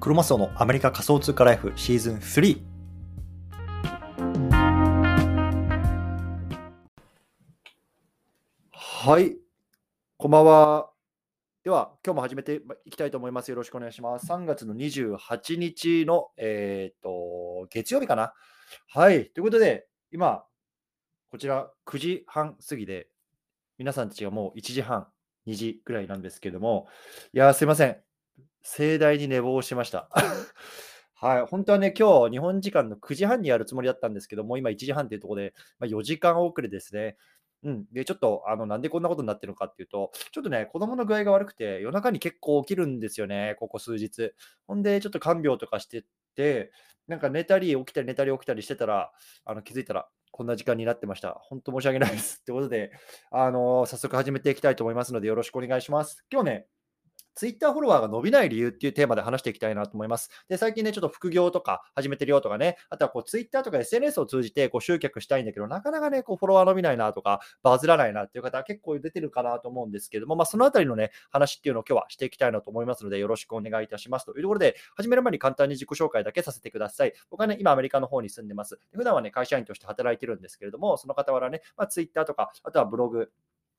クロマスオのアメリカ仮想通貨ライフシーズン3。はい、こんばんは。では、今日も始めていきたいと思います。よろしくお願いします。3月の28日の、えー、と月曜日かな。はい、ということで、今、こちら9時半過ぎで、皆さんたちがもう1時半、2時ぐらいなんですけども、いやすいません。盛大に寝坊しました。はい、本当はね、今日日本時間の9時半にやるつもりだったんですけども、今1時半っていうところで、まあ、4時間遅れですね。うん、で、ちょっと、あの、なんでこんなことになってるのかっていうと、ちょっとね、子供の具合が悪くて、夜中に結構起きるんですよね、ここ数日。ほんで、ちょっと看病とかしてて、なんか寝たり起きたり寝たり起きたりしてたら、あの気づいたら、こんな時間になってました。本当申し訳ないです。ってことで、あの早速始めていきたいと思いますので、よろしくお願いします。今日ね、ツイッターフォロワーが伸びない理由っていうテーマで話していきたいなと思います。で、最近ね、ちょっと副業とか始めてるよとかね、あとはこうツイッターとか SNS を通じてこう集客したいんだけど、なかなかね、こうフォロワー伸びないなとか、バズらないなっていう方は結構出てるかなと思うんですけども、まあ、そのあたりのね、話っていうのを今日はしていきたいなと思いますので、よろしくお願いいたします。というところで、始める前に簡単に自己紹介だけさせてください。僕はね、今アメリカの方に住んでます。普段はね、会社員として働いてるんですけれども、その傍らね、まあ、ツイッターとか、あとはブログ、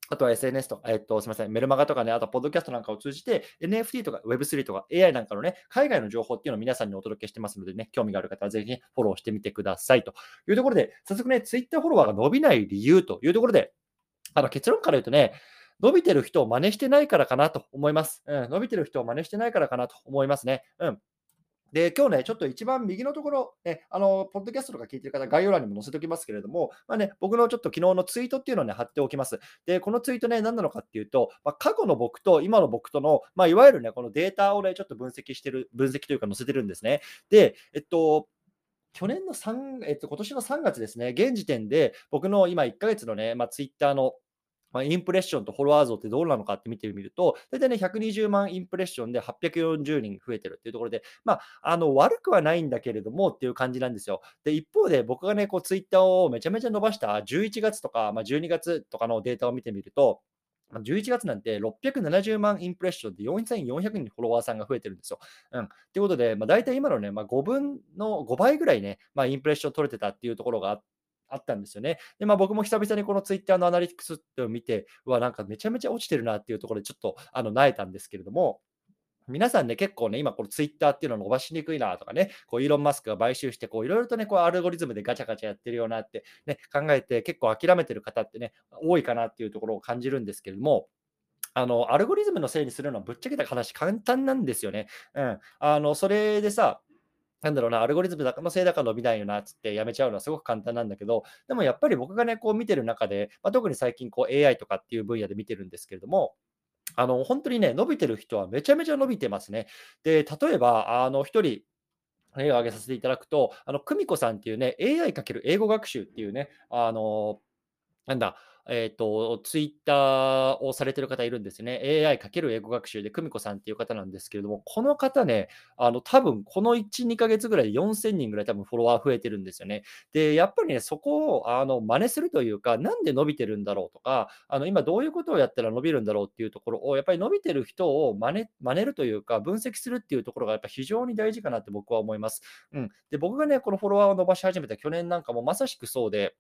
あとは SNS と、えっと、すみません、メルマガとかね、あとポッドキャストなんかを通じて、NFT とか Web3 とか AI なんかのね、海外の情報っていうのを皆さんにお届けしてますのでね、興味がある方はぜひ、ね、フォローしてみてくださいというところで、早速ね、Twitter フォロワーが伸びない理由というところで、あの結論から言うとね、伸びてる人を真似してないからかなと思います。うん、伸びてる人を真似してないからかなと思いますね。うん。で、今日ね、ちょっと一番右のところ、ね、あの、ポッドキャストとか聞いてる方、概要欄にも載せておきますけれども、まあね、僕のちょっと昨日のツイートっていうのをね、貼っておきます。で、このツイートね、何なのかっていうと、まあ、過去の僕と今の僕との、まあ、いわゆるね、このデータをね、ちょっと分析してる、分析というか載せてるんですね。で、えっと、去年の3、えっと、今年の3月ですね、現時点で僕の今1ヶ月のね、まあ、ツイッターのまあ、インプレッションとフォロワー像ってどうなのかって見てみると、大体ね、120万インプレッションで840人増えてるっていうところで、まあ、あの、悪くはないんだけれどもっていう感じなんですよ。で、一方で僕がね、こう、ツイッターをめちゃめちゃ伸ばした11月とか、まあ、12月とかのデータを見てみると、11月なんて670万インプレッションで4400人フォロワーさんが増えてるんですよ。うん。ということで、まあ、大体今のね、まあ、5分の5倍ぐらいね、まあ、インプレッション取れてたっていうところがあって、あったんですよね。で、まあ、僕も久々にこのツイッターのアナリティクスってを見て、うわ、なんかめちゃめちゃ落ちてるなっていうところでちょっとあの、萎えたんですけれども、皆さんね、結構ね、今このツイッターっていうのを伸ばしにくいなとかね、こうイーロン・マスクが買収して、こういろいろとね、こうアルゴリズムでガチャガチャやってるよなって、ね、考えて結構諦めてる方ってね、多いかなっていうところを感じるんですけれども、あの、アルゴリズムのせいにするのはぶっちゃけた話簡単なんですよね。うん。あの、それでさ、なんだろうな、アルゴリズムのせいだから伸びないよなっつってやめちゃうのはすごく簡単なんだけど、でもやっぱり僕がね、こう見てる中で、まあ、特に最近こう AI とかっていう分野で見てるんですけれども、あの、本当にね、伸びてる人はめちゃめちゃ伸びてますね。で、例えば、あの、一人、例を挙げさせていただくと、あの、久美子さんっていうね、AI× 英語学習っていうね、あの、なんだ、えっ、ー、と、ツイッターをされてる方いるんですね。AI× 英語学習で、久美子さんっていう方なんですけれども、この方ね、あの、多分この1、2ヶ月ぐらいで4000人ぐらい多分フォロワー増えてるんですよね。で、やっぱりね、そこを、あの、真似するというか、なんで伸びてるんだろうとか、あの、今どういうことをやったら伸びるんだろうっていうところを、やっぱり伸びてる人を真似、真似るというか、分析するっていうところがやっぱ非常に大事かなって僕は思います。うん。で、僕がね、このフォロワーを伸ばし始めた去年なんかもまさしくそうで、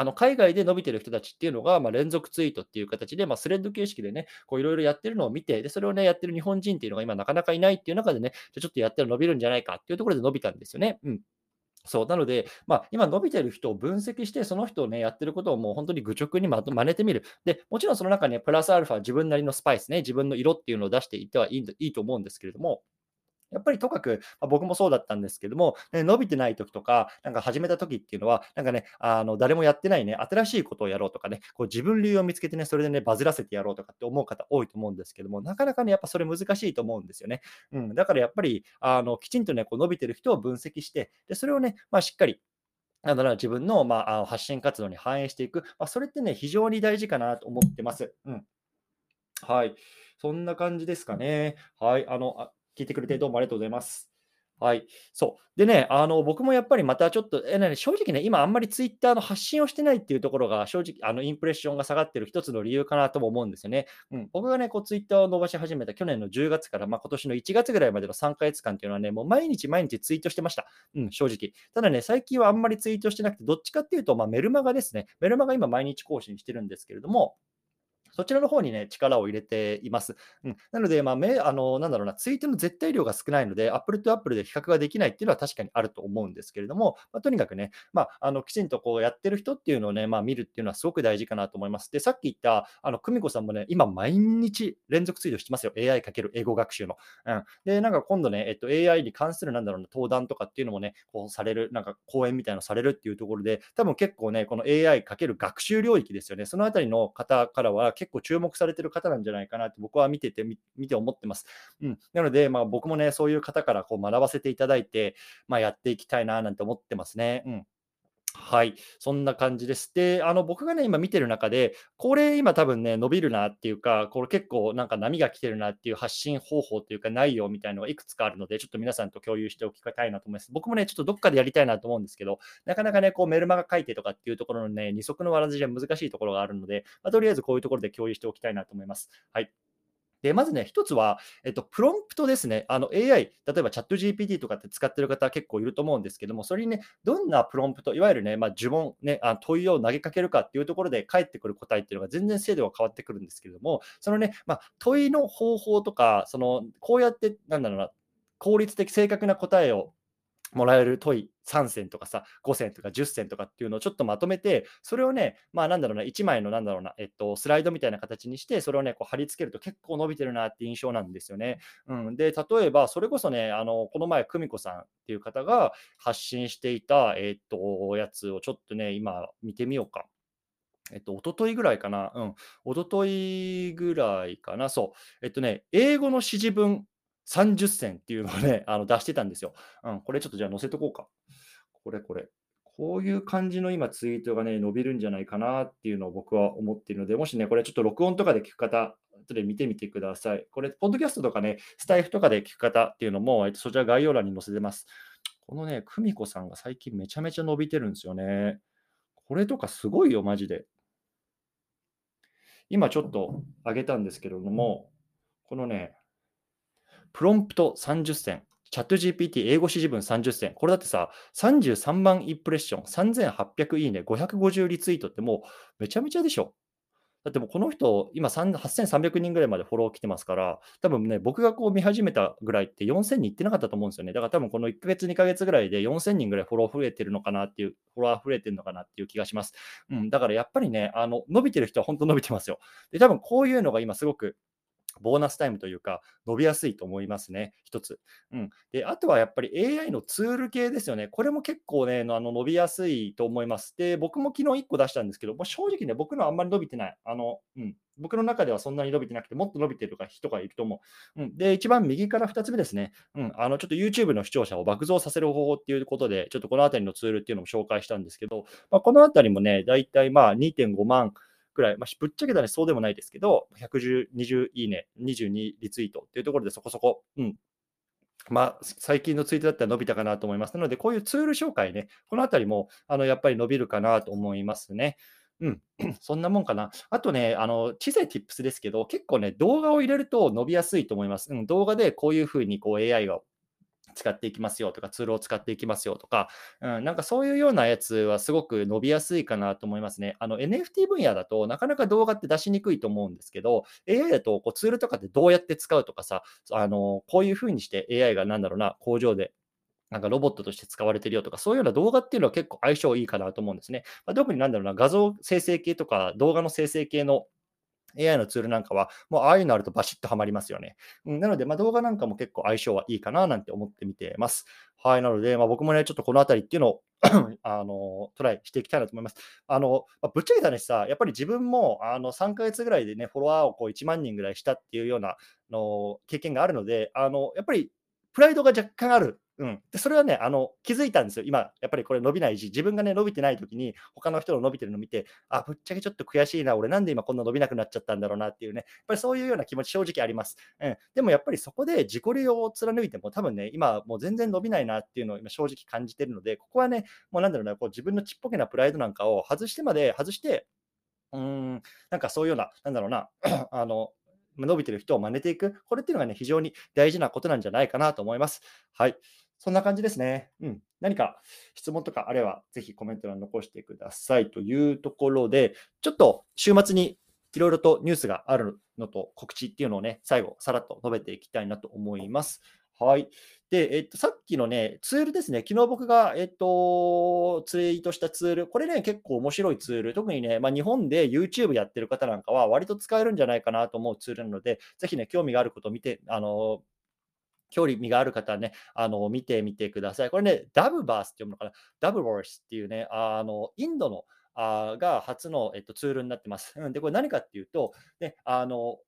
あの海外で伸びてる人たちっていうのが、ま、連続ツイートっていう形で、ま、スレッド形式でね、こういろいろやってるのを見て、で、それをね、やってる日本人っていうのが今なかなかいないっていう中でね、じゃちょっとやったら伸びるんじゃないかっていうところで伸びたんですよね。うん。そう。なので、まあ、今伸びてる人を分析して、その人をね、やってることをもう本当に愚直にま真似てみる。で、もちろんその中に、ね、プラスアルファ、自分なりのスパイスね、自分の色っていうのを出していってはいいいいと思うんですけれども、やっぱりとかく、まあ、僕もそうだったんですけども、ね、伸びてない時とか、なんか始めた時っていうのは、なんかね、あの誰もやってないね、新しいことをやろうとかね、こう自分流を見つけてね、それでね、バズらせてやろうとかって思う方多いと思うんですけども、なかなかね、やっぱそれ難しいと思うんですよね。うん、だからやっぱり、あのきちんとね、こう伸びてる人を分析して、でそれをね、まあ、しっかりなんだろう自分の、まあ、発信活動に反映していく、まあ、それってね、非常に大事かなと思ってます。うん。はい。そんな感じですかね。はい。あの、あ聞いてくれてどうもありがとうございます。はい。そう。でね、あの、僕もやっぱりまたちょっと、え、正直ね、今あんまりツイッターの発信をしてないっていうところが、正直、あの、インプレッションが下がってる一つの理由かなとも思うんですよね。うん。僕がね、こうツイッターを伸ばし始めた去年の10月から、まあ、今年の1月ぐらいまでの3ヶ月間っていうのはね、もう毎日毎日ツイートしてました。うん、正直。ただね、最近はあんまりツイートしてなくて、どっちかっていうと、まあ、メルマガですね。メルマガ今毎日更新してるんですけれども、そちらの方にね、力を入れています。うん、なので、まあ、めあの、なんだろうな、ツイートの絶対量が少ないので、アップルとアップルで比較ができないっていうのは確かにあると思うんですけれども、まあ、とにかくね、まあ、あのきちんとこうやってる人っていうのをね、まあ、見るっていうのはすごく大事かなと思います。で、さっき言った、あの、久美子さんもね、今毎日連続ツイートしてますよ。AI× 英語学習の。うん。で、なんか今度ね、えっと、AI に関するなんだろうな、登壇とかっていうのもね、こうされる、なんか講演みたいなのされるっていうところで、多分結構ね、この AI× 学習領域ですよね。そのあたりの方からは結構注目されてる方なんじゃないかなって僕は見てて、見て思ってます。うん、なので、まあ、僕もね、そういう方からこう学ばせていただいて、まあ、やっていきたいななんて思ってますね。うんはい、そんな感じです。で、あの僕がね、今見てる中で、これ今多分ね、伸びるなっていうか、これ結構なんか波が来てるなっていう発信方法というか内容みたいなのがいくつかあるので、ちょっと皆さんと共有しておきたいなと思います。僕もね、ちょっとどっかでやりたいなと思うんですけど、なかなかね、こうメルマガ書いてとかっていうところのね、二足のわらじじゃ難しいところがあるので、まあ、とりあえずこういうところで共有しておきたいなと思います。はい。で、まずね、一つは、えっと、プロンプトですね。あの AI、例えばチャット GPT とかって使ってる方結構いると思うんですけども、それにね、どんなプロンプト、いわゆるね、まあ、呪文、ね、あ問いを投げかけるかっていうところで返ってくる答えっていうのが全然精度が変わってくるんですけれども、そのね、まあ、問いの方法とか、その、こうやって、なんだろうな、効率的正確な答えをもらえる問い3選とかさ、5選とか10選とかっていうのをちょっとまとめて、それをね、まあなんだろうな、1枚のなんだろうな、えっと、スライドみたいな形にして、それをね、こう貼り付けると結構伸びてるなって印象なんですよね。うん、で、例えば、それこそね、あの、この前、久美子さんっていう方が発信していた、えっと、やつをちょっとね、今見てみようか。えっと、一昨日ぐらいかな。うん。一昨日ぐらいかな。そう。えっとね、英語の指示文30銭っていうのをね、あの出してたんですよ。うん、これちょっとじゃあ載せとこうか。これこれ。こういう感じの今ツイートがね、伸びるんじゃないかなっていうのを僕は思っているので、もしね、これちょっと録音とかで聞く方、後で見てみてください。これ、ポッドキャストとかね、スタイフとかで聞く方っていうのも、えっと、そちら概要欄に載せてます。このね、久美子さんが最近めちゃめちゃ伸びてるんですよね。これとかすごいよ、マジで。今ちょっと上げたんですけれども、このね、プロンプト30選、チャット GPT 英語指示文30選、これだってさ、33万インプレッション、3800いいね、550リツイートってもうめちゃめちゃでしょ。だってもうこの人、今8300人ぐらいまでフォロー来てますから、多分ね、僕がこう見始めたぐらいって4000人いってなかったと思うんですよね。だから多分この1ヶ月、2ヶ月ぐらいで4000人ぐらいフォロー増えてるのかなっていう、フォロワー増えてるのかなっていう気がします。うん、だからやっぱりね、あの伸びてる人は本当伸びてますよ。で、多分こういうのが今すごくボーナスタイムというか、伸びやすいと思いますね、一つ。うん、であとはやっぱり AI のツール系ですよね。これも結構ね、あの伸びやすいと思います。で、僕も昨日1個出したんですけど、も正直ね、僕のあんまり伸びてない。あの、うん、僕の中ではそんなに伸びてなくて、もっと伸びてる人がいると思う。うん、で、一番右から2つ目ですね。うん、あのちょっと YouTube の視聴者を爆増させる方法っていうことで、ちょっとこのあたりのツールっていうのも紹介したんですけど、まあ、このあたりもね、だいたいまあ2.5万。くらい、まあ、ぶっちゃけたらそうでもないですけど、120いいね、22リツイートっていうところでそこそこ、うん、まあ、最近のツイートだったら伸びたかなと思います。なので、こういうツール紹介ね、このあたりもあのやっぱり伸びるかなと思いますね。うん、そんなもんかな。あとね、あの小さい tips ですけど、結構ね、動画を入れると伸びやすいと思います。うん、動画でこういうふうにこう AI が使っていきますよとか、ツールを使っていきますよとか、うん、なんかそういうようなやつはすごく伸びやすいかなと思いますね。あの NFT 分野だとなかなか動画って出しにくいと思うんですけど、AI だとこうツールとかでどうやって使うとかさ、あのこういうふうにして AI がなんだろうな、工場でなんかロボットとして使われてるよとか、そういうような動画っていうのは結構相性いいかなと思うんですね。まあ、特になんだろうな、画像生成系とか動画の生成系の AI のツールなんかは、もうああいうのあるとバシッとはまりますよね。うん、なので、まあ、動画なんかも結構相性はいいかななんて思って見てます。はい、なので、まあ、僕もね、ちょっとこのあたりっていうのを あのトライしていきたいなと思います。あのまあ、ぶっちゃけた話さ、やっぱり自分もあの3ヶ月ぐらいでね、フォロワーをこう1万人ぐらいしたっていうようなの経験があるので、あのやっぱりプライドが若干ある。うん、でそれはねあの、気づいたんですよ、今、やっぱりこれ伸びないし、自分がね、伸びてない時に、他の人の伸びてるのを見て、あ、ぶっちゃけちょっと悔しいな、俺なんで今こんな伸びなくなっちゃったんだろうなっていうね、やっぱりそういうような気持ち、正直あります。うん、でもやっぱりそこで自己流を貫いても、多分ね、今、もう全然伸びないなっていうのを今、正直感じてるので、ここはね、もうなんだろうな、こう自分のちっぽけなプライドなんかを外してまで、外して、うーん、なんかそういうような、なんだろうな、あの、伸びてる人を真似ていく、これっていうのがね、非常に大事なことなんじゃないかなと思います。はい。そんな感じですね。うん。何か質問とかあれば、ぜひコメント欄残してくださいというところで、ちょっと週末にいろいろとニュースがあるのと告知っていうのをね、最後、さらっと述べていきたいなと思います。はい。で、えっと、さっきのね、ツールですね、昨日僕が、えっと、ツイートしたツール、これね、結構面白いツール、特にね、まあ、日本で YouTube やってる方なんかは、割と使えるんじゃないかなと思うツールなので、ぜひね、興味があることを見て、あの、興味がある方はね、あの、見てみてください。これね、ダブバースって読むのかな？ダブバースっていうね、あの、インドの、あが初の、えっと、ツールになってます。うん、で、これ何かっていうと、ね、あの、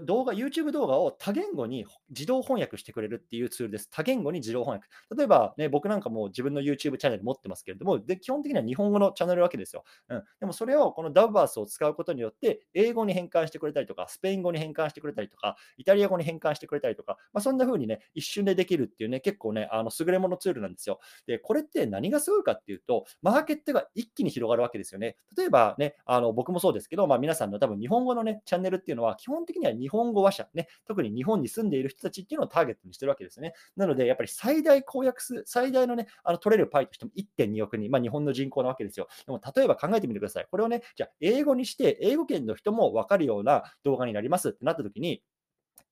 動画、YouTube 動画を多言語に自動翻訳してくれるっていうツールです。多言語に自動翻訳。例えば、ね、僕なんかも自分の YouTube チャンネル持ってますけれども、で基本的には日本語のチャンネルわけですよ。うん、でもそれをこの DAVBERS を使うことによって、英語に変換してくれたりとか、スペイン語に変換してくれたりとか、イタリア語に変換してくれたりとか、まあ、そんな風にね、一瞬でできるっていうね、結構ね、あの優れものツールなんですよ。で、これって何がすごいかっていうと、マーケットが一気に広がるわけですよね。例えばね、あの僕もそうですけど、まあ、皆さんの多分日本語のね、チャンネルっていうのは、基本的には日本語話者、ね、特に日本に住んでいる人たちっていうのをターゲットにしてるわけですね。なので、やっぱり最大公約数、最大のね、あの取れるパイとしても1.2億人、まあ、日本の人口なわけですよ。でも、例えば考えてみてください。これをね、じゃあ、英語にして、英語圏の人も分かるような動画になりますってなった時に、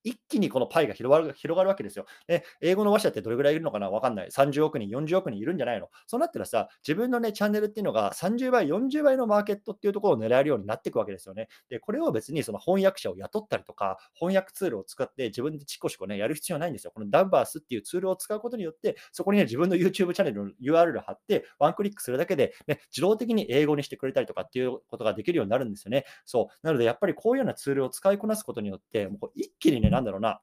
一気にこのパイが広がる広がるわけですよ。で、英語の話者ってどれぐらいいるのかな？わかんない。30億人、40億人いるんじゃないの？そうなったらさ、自分のね、チャンネルっていうのが30倍、40倍のマーケットっていうところを狙えるようになっていくわけですよね。で、これを別にその翻訳者を雇ったりとか、翻訳ツールを使って自分でチコシコね、やる必要ないんですよ。このダンバースっていうツールを使うことによって、そこにね、自分の YouTube チャンネルの URL を貼って、ワンクリックするだけで、ね、自動的に英語にしてくれたりとかっていうことができるようになるんですよね。そう。なので、やっぱりこういうようなツールを使いこなすことによって、もう一気にね、なんだろうな、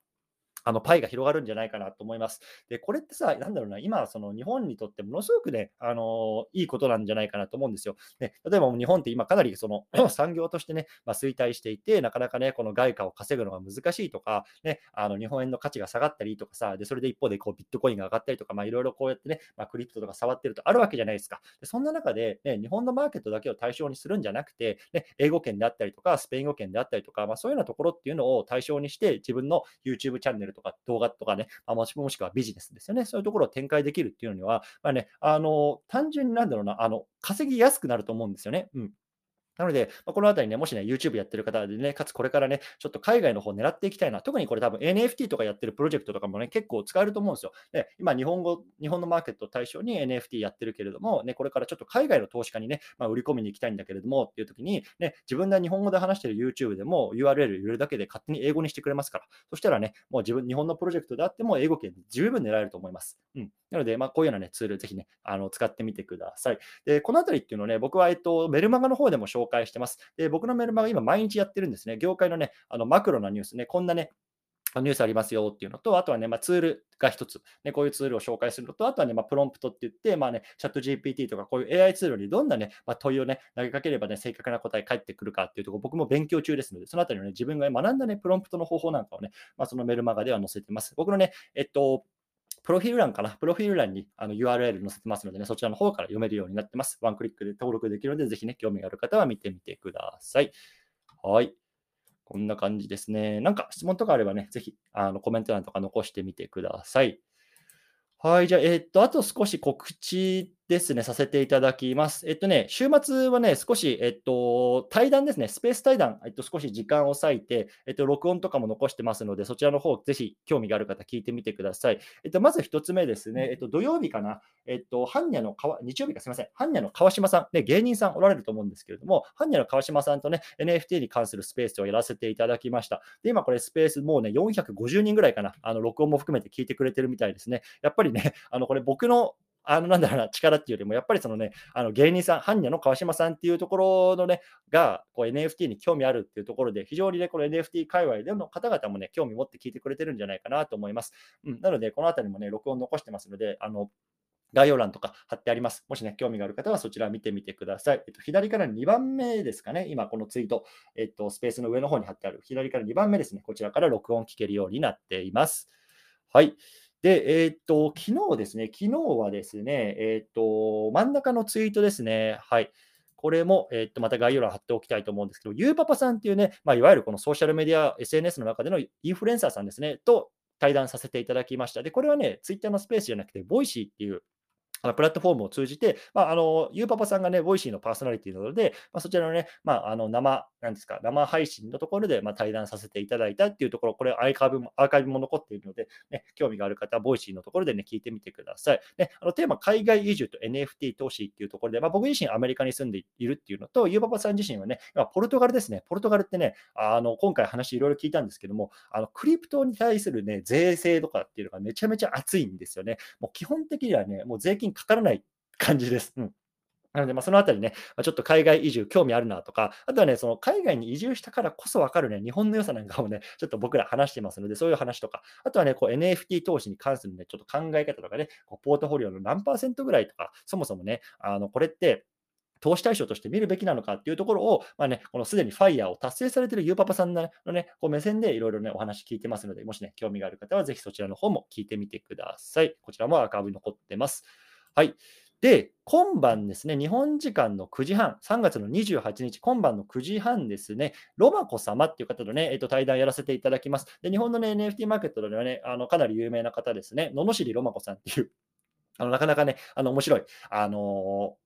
あのパイが広がるんじゃないかなと思います。で、これってさ、なんだろうな、今、その日本にとってものすごくね、あのいいことなんじゃないかなと思うんですよ。ね、例えば日本って今かなりその 産業としてね、まあ、衰退していて、なかなかね、この外貨を稼ぐのが難しいとか、ね、あの日本円の価値が下がったりとかさ、でそれで一方でこうビットコインが上がったりとか、まあ、いろいろこうやってね、まあ、クリプトとか触ってるとあるわけじゃないですか。でそんな中で、ね、日本のマーケットだけを対象にするんじゃなくて、ね、英語圏であったりとか、スペイン語圏であったりとか、まあ、そういうようなところっていうのを対象にして、自分の YouTube チャンネルとか動画とかね、あもしもしくはビジネスですよね。そういうところを展開できるっていうのには、まあね、あの、単純になんだろうな、あの、稼ぎやすくなると思うんですよね。うん。なので、まあ、このあたりね、もしね、YouTube やってる方でね、かつこれからね、ちょっと海外の方狙っていきたいな。特にこれ多分 NFT とかやってるプロジェクトとかもね、結構使えると思うんですよ。で、今、日本語、日本のマーケットを対象に NFT やってるけれども、ね、これからちょっと海外の投資家にね、まあ、売り込みに行きたいんだけれどもっていう時に、ね、自分が日本語で話してる YouTube でも URL 入れるだけで勝手に英語にしてくれますから、そしたらね、もう自分、日本のプロジェクトであっても英語圏十分狙えると思います。うん。なので、まあ、こういうようなね、ツール、ぜひね、あの使ってみてください。で、このあたりっていうのをね、僕は、えっと、メルマガの方でも紹介介してます。で、僕のメルマガ今毎日やってるんですね。業界のね、あのマクロなニュースね、こんなね、ニュースありますよっていうのと、あとはね、まあ、ツールが一つ、ね、こういうツールを紹介するのと、あとはね、まあ、プロンプトって言って、まあね、チャット GPT とかこういう AI ツールにどんなね、まあ、問いをね、投げかければね、正確な答え返ってくるかっていうところ、僕も勉強中ですので、そのあたりのね、自分が学んだね、プロンプトの方法なんかをね、まあ、そのメルマガでは載せてます。僕のね、えっと、プロフィール欄かな？プロフィール欄にあの URL 載せてますのでね、そちらの方から読めるようになってます。ワンクリックで登録できるので、ぜひね、興味がある方は見てみてください。はい。こんな感じですね。なんか質問とかあればね、ぜひあのコメント欄とか残してみてください。はい、じゃあ、えっと、あと少し告知ですね、させていただきます。えっとね、週末はね、少し、えっと、対談ですね、スペース対談、えっと、少し時間を割いて、えっと、録音とかも残してますので、そちらの方、ぜひ興味がある方、聞いてみてください。えっと、まず一つ目ですね、えっと、土曜日かな、えっと、般若の川、日曜日かすみません、般若の川島さん、ね、芸人さんおられると思うんですけれども、般若の川島さんとね、NFT に関するスペースをやらせていただきました。で、今これスペースもうね、450人ぐらいかな、あの、録音も含めて聞いてくれてるみたいですね。やっぱりね、あの、これ僕のあの、なんだろうな、力っていうよりも、やっぱりそのね、あの芸人さん、般若の川島さんっていうところのね、が、こう NFT に興味あるっていうところで、非常にね、この NFT 界隈での方々もね、興味持って聞いてくれてるんじゃないかなと思います。うん、なので、このあたりもね、録音残してますので、あの、概要欄とか貼ってあります。もしね、興味がある方はそちら見てみてください。えっと、左から2番目ですかね。今、このツイート、えっと、スペースの上の方に貼ってある、左から2番目ですね。こちらから録音聞けるようになっています。はい。で、えー、っと、昨日ですね、昨日はですね、えー、っと、真ん中のツイートですね。はい。これも、えー、っと、また概要欄貼っておきたいと思うんですけど、ゆうパパさんっていうね、まあ、いわゆるこのソーシャルメディア、SNS の中でのインフルエンサーさんですね、と対談させていただきました。で、これはね、ツイッターのスペースじゃなくて、 Voicy っていうあのプラットフォームを通じて、まあ、あの、ゆうパパさんがね、 Voicy のパーソナリティなので、まあ、そちらのね、まあ、あの、生、なんですか、生配信のところで、まあ、対談させていただいたっていうところ、これアーカイブも、アーカイブも残っているので、ね、興味がある方は、 Voicy のところでね、聞いてみてください。ね、あの、テーマ、海外移住と NFT 投資っていうところで、まあ、僕自身アメリカに住んでいるっていうのと、ゆうパパさん自身はね、今、ポルトガルですね。ポルトガルってね、あの、今回話いろいろ聞いたんですけども、あの、クリプトに対するね、税制とかっていうのがめちゃめちゃ熱いんですよね。もう基本的にはね、もう税金かからない感じです。うん。なので、まあ、そのあたりね、ま、ちょっと海外移住興味あるなとか、あとはね、その海外に移住したからこそ分かるね、日本の良さなんかをね、ちょっと僕ら話してますので、そういう話とか、あとはね、こう NFT 投資に関するね、ちょっと考え方とかね、こうポートフォリオの何パーセントぐらいとか、そもそもね、あのこれって、投資対象として見るべきなのかっていうところを、まあね、このすでにファイヤーを達成されているゆうパパさんのね、こう目線でいろいろね、お話聞いてますので、もしね、興味がある方はぜひそちらの方も聞いてみてください。こちらもアーカイブに残ってます。はい。で、今晩ですね、日本時間の9時半、3月の28日、今晩の9時半ですね、ロマコ様っていう方とね、えっと、対談やらせていただきます。で、日本のね、NFT マーケットではね、あのかなり有名な方ですね、罵りロマコさんっていうあのなかなかね、あの面白い、あの、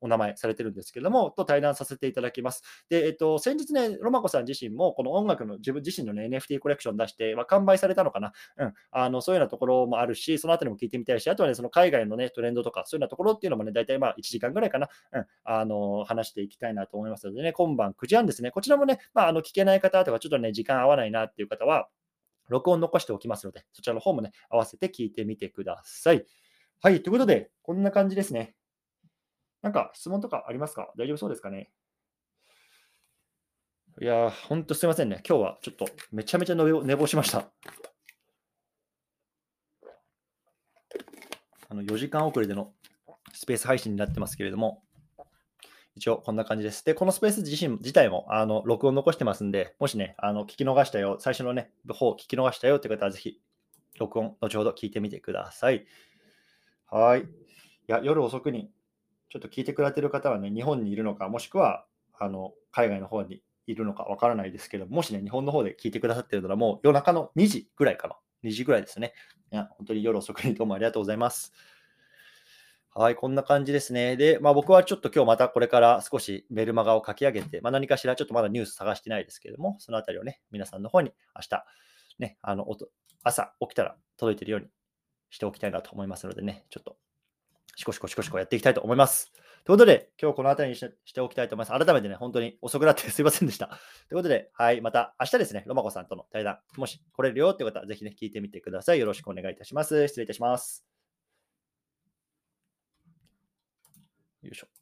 お名前されてるんですけども、と対談させていただきます。で、えっと、先日ね、ロマコさん自身も、この音楽の自分自身の、ね、NFT コレクション出して、まあ、完売されたのかな、うん、あのそういうようなところもあるし、そのあたりも聞いてみたいし、あとはね、その海外のね、トレンドとか、そういうようなところっていうのもね、大体まあ1時間ぐらいかな、うん、あの、話していきたいなと思いますのでね、今晩9時半ですね、こちらもね、まあ、あの聞けない方とか、ちょっとね、時間合わないなっていう方は、録音残しておきますので、そちらの方もね、合わせて聞いてみてください。はい、ということで、こんな感じですね。なんか質問とかありますか？大丈夫そうですかね？いやー、ほんとすいませんね。今日はちょっとめちゃめちゃ寝坊しました。あの4時間遅れでのスペース配信になってますけれども、一応こんな感じです。で、このスペース自身自体もあの録音残してますんで、もしね、あの聞き逃したよ、最初のね、方聞き逃したよって方はぜひ、録音、後ほど聞いてみてください。はい。いや、夜遅くにちょっと聞いてくれてる方はね、日本にいるのか、もしくはあの海外の方にいるのかわからないですけど、もしね、日本の方で聞いてくださってるなら、もう夜中の2時ぐらいかな。2時ぐらいですね。いや、本当に夜遅くにどうもありがとうございます。はい、こんな感じですね。で、まあ、僕はちょっと今日またこれから少しメルマガを書き上げて、まあ、何かしらちょっとまだニュース探してないですけれども、そのあたりをね、皆さんの方に明日、ね、あの朝起きたら届いてるようにしておきたいなと思いますのでね、ちょっとシコシコシコシコやっていきたいと思います。ということで、今日この辺りにしておきたいと思います。改めてね、本当に遅くなって すいませんでした。ということで、はい、また明日ですね、ロマコさんとの対談、もし来れるよって方は、ぜひね、聞いてみてください。よろしくお願いいたします。失礼いたします。よいしょ。